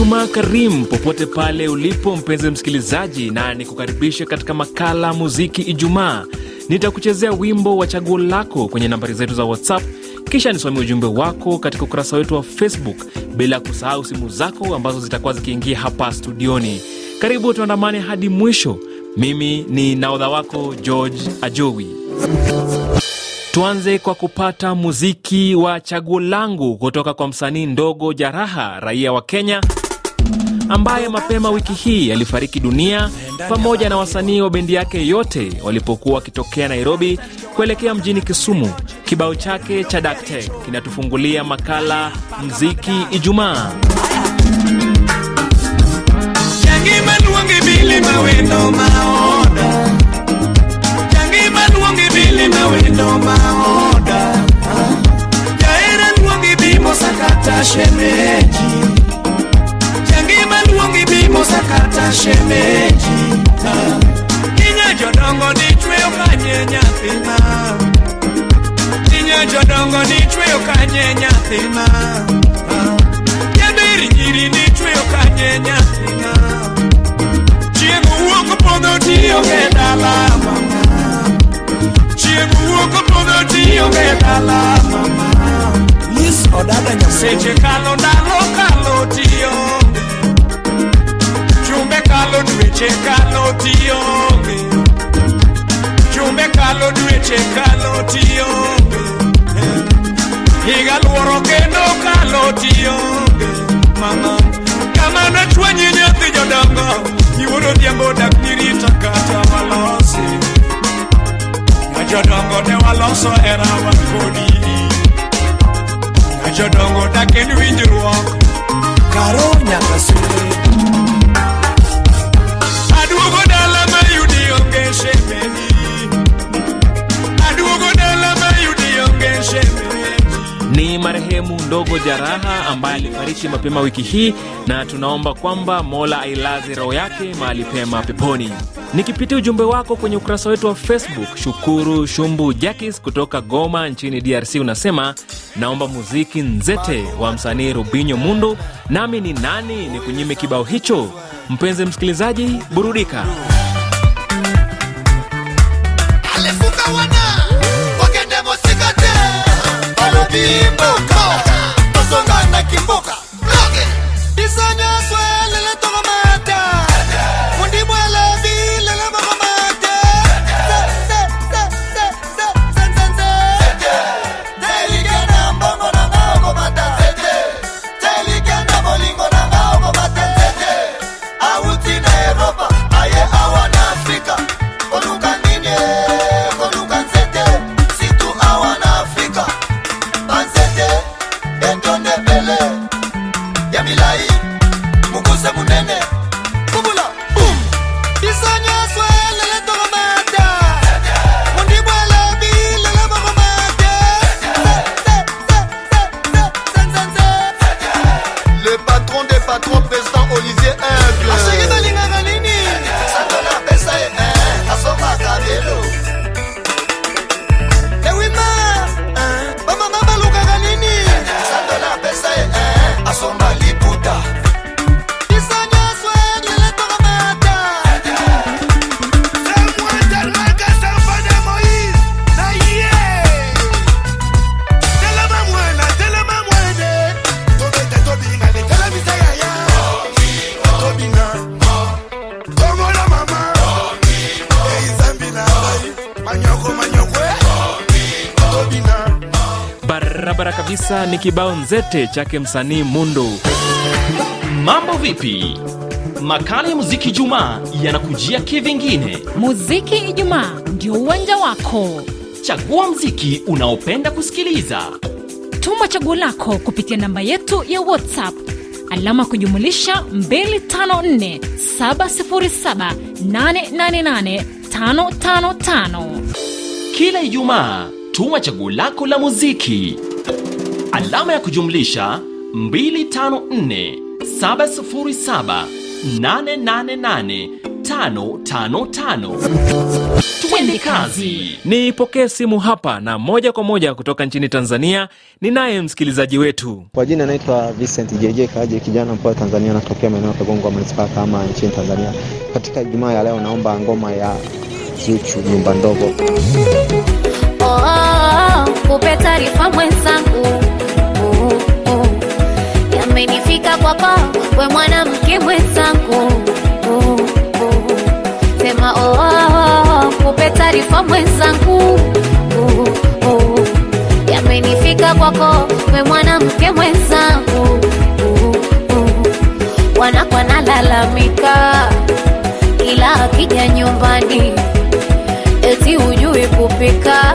Ijumaa karimu popote pale ulipo mpenzi msikilizaji, na nikukaribishe katika makala muziki Ijumaa. Nitakuchezea wimbo wa chaguo lako kwenye nambari zetu za WhatsApp, kisha nisome ujumbe wako katika ukurasa wetu wa Facebook, bila kusahau simu zako ambazo zitakuwa zikiingia hapa studioni. Karibu tuandamane hadi mwisho. Mimi ni naodha wako George Ajowi. Tuanze kwa kupata muziki wa chaguo langu kutoka kwa msanii Ndogo Jaraha, raia wa Kenya ambaye mapema wiki hii alifariki dunia pamoja na wasanii wa bendi yake yote walipokuwa wakitokea Nairobi kuelekea mjini Kisumu. Kibao chake cha Dakte kinatufungulia makala mziki Ijumaa. shemeji shemeji Tinye jodongo nichwe okanye nyathima Tinye jodongo nichwe okanye nyathima Yabiri nyiri nichwe okanye nyathima Chieng' wuok podho tioge dala mama Chieng' wuok podho tioge dala mama Lis odada nyaseche kalo dweche kalo tionge. Chumbe kalo dweche kalo tionge. Higa luoro kendo kalo tionge. Mama Kamano chwanyi nyathi jodongo Iwuoro dhiambo dak nirita kata walosi. Na jodongo ne waloso herawa kodi. Jodongo dak en winjruok karo nyaka sire Ndogo Jaraha ambaye alifariki mapema wiki hii, na tunaomba kwamba Mola ailaze roho yake mahali pema peponi. Nikipitia ujumbe wako kwenye ukurasa wetu wa Facebook, Shukuru Shumbu Jakis kutoka Goma nchini DRC unasema naomba muziki nzete wa msanii Rubinyo Mundu, nami ni nani ni kunyime kibao hicho. Mpenzi msikilizaji, burudika. alifunga wana like in Boca. Block it. This Barabara kabisa, ni kibao nzete chake msanii Mundu. Mambo vipi? Makala ya muziki Jumaa yanakujia kivingine. Muziki Ijumaa ndio uwanja wako. Chagua mziki unaopenda kusikiliza. Tuma chaguo lako kupitia namba yetu ya WhatsApp alama kujumulisha 254 707 888 555. Kila Ijumaa tuma chaguo lako la muziki, alama ya kujumlisha 254 707 888 5555. Twende kazi. Nipokee simu hapa na moja kwa moja kutoka nchini Tanzania. Ninaye msikilizaji wetu. Kwa jina anaitwa Vincent JJ Kaje, kijana mpoa Tanzania, natokea maeneo ya Kagongwa manispaa kama nchini Tanzania. Katika Ijumaa ya leo naomba ngoma ya Zuchu, nyumba ndogo. Oh, oh, oh, kupe taarifa mwenzangu mwenzangu. Oh, oh. Yamenifika kwako we mwanamke mwenzangu. Oh, oh. Wanakwa nalalamika kila akija nyumbani. Eti hujui kupika,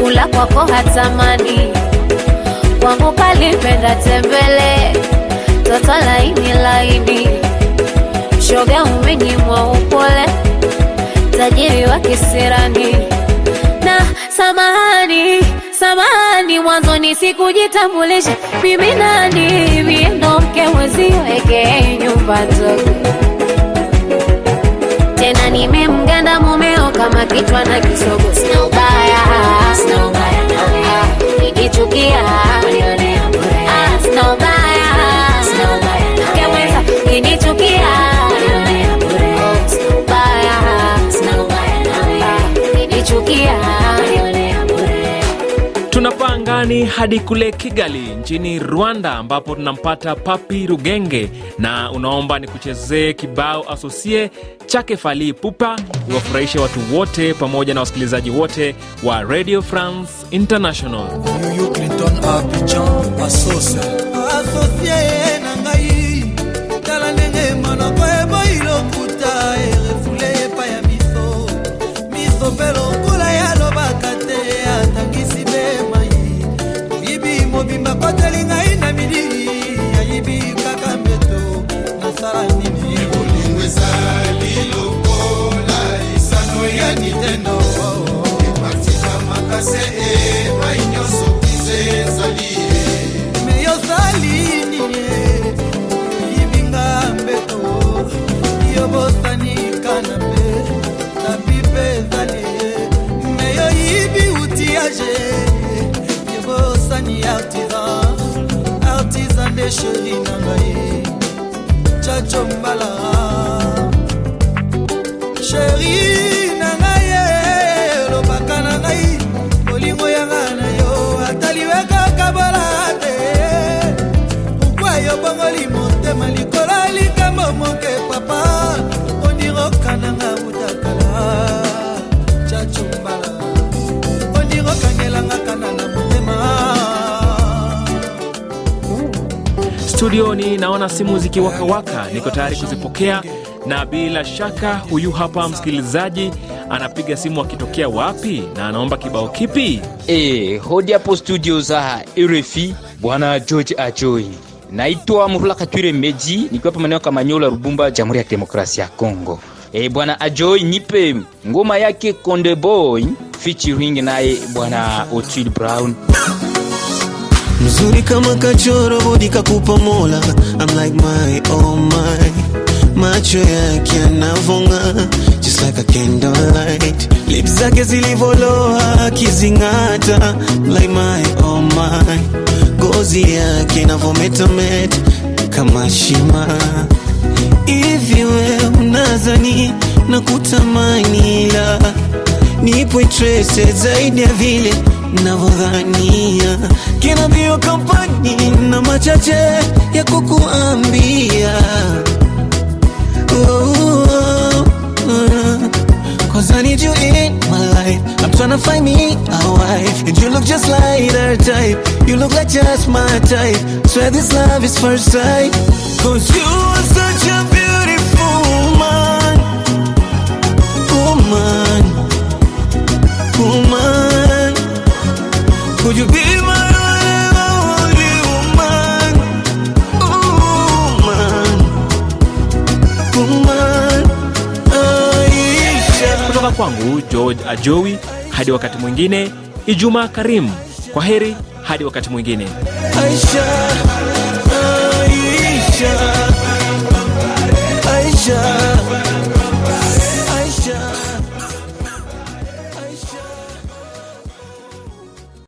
kula kwako hatamani, kwangu kalipenda tembele, toto laini laini, shoga umenyimwa upole, wa kisirani na samahani samahani, mwanzoni sikujitambulisha. Mimi nani, mie ndo mke mwezio eke nyumba ndogo tena nimemganda mumeo kama kichwa na kisogo, hadi kule Kigali nchini Rwanda, ambapo tunampata Papi Rugenge na unaomba ni kuchezee kibao asosie chake Fally Ipupa iwafurahishe watu wote pamoja na wasikilizaji wote wa Radio France International. yuyu clinton abidjan asose asosie na yobosani artisan artisan de sheri na ngai chacho mbala. Sheri Studioni naona simu zikiwakawaka, niko tayari kuzipokea, na bila shaka huyu hapa msikilizaji anapiga simu akitokea wapi na anaomba kibao kipi? E, hodi hapo studio za RFI bwana George Ajoi. Naitwa Murula Katwire Meji nikiwa hapa maeneo Kamanyola, Rubumba, Jamhuri ya Kidemokrasia ya Kongo. E, bwana Ajoi nipe ngoma yake Konde Boy featuring naye bwana Otile Brown. Mzuri kama kachoro bodi kakupa mola. I'm like my oh my. Macho yake yanavonga just like a candlelight. Lips zake zilivoloa akizing'ata like my oh my. Gozi yake inavometameta kama shima. Hivi unazani na kutamani la. Nipo interested zaidi ya vile navyodhania kina bio kampani na machache ya kukuambia. Oh, oh. Cause I need you in my life. I'm tryna find me a wife. And you look just like her type. You look like just my type. Swear this love is first sight. Cause you are such a Kutoka George Ajowi, hadi wakati mwingine, Ijumaa karimu. Kwa heri hadi wakati mwingine. Aisha, Aisha, Aisha.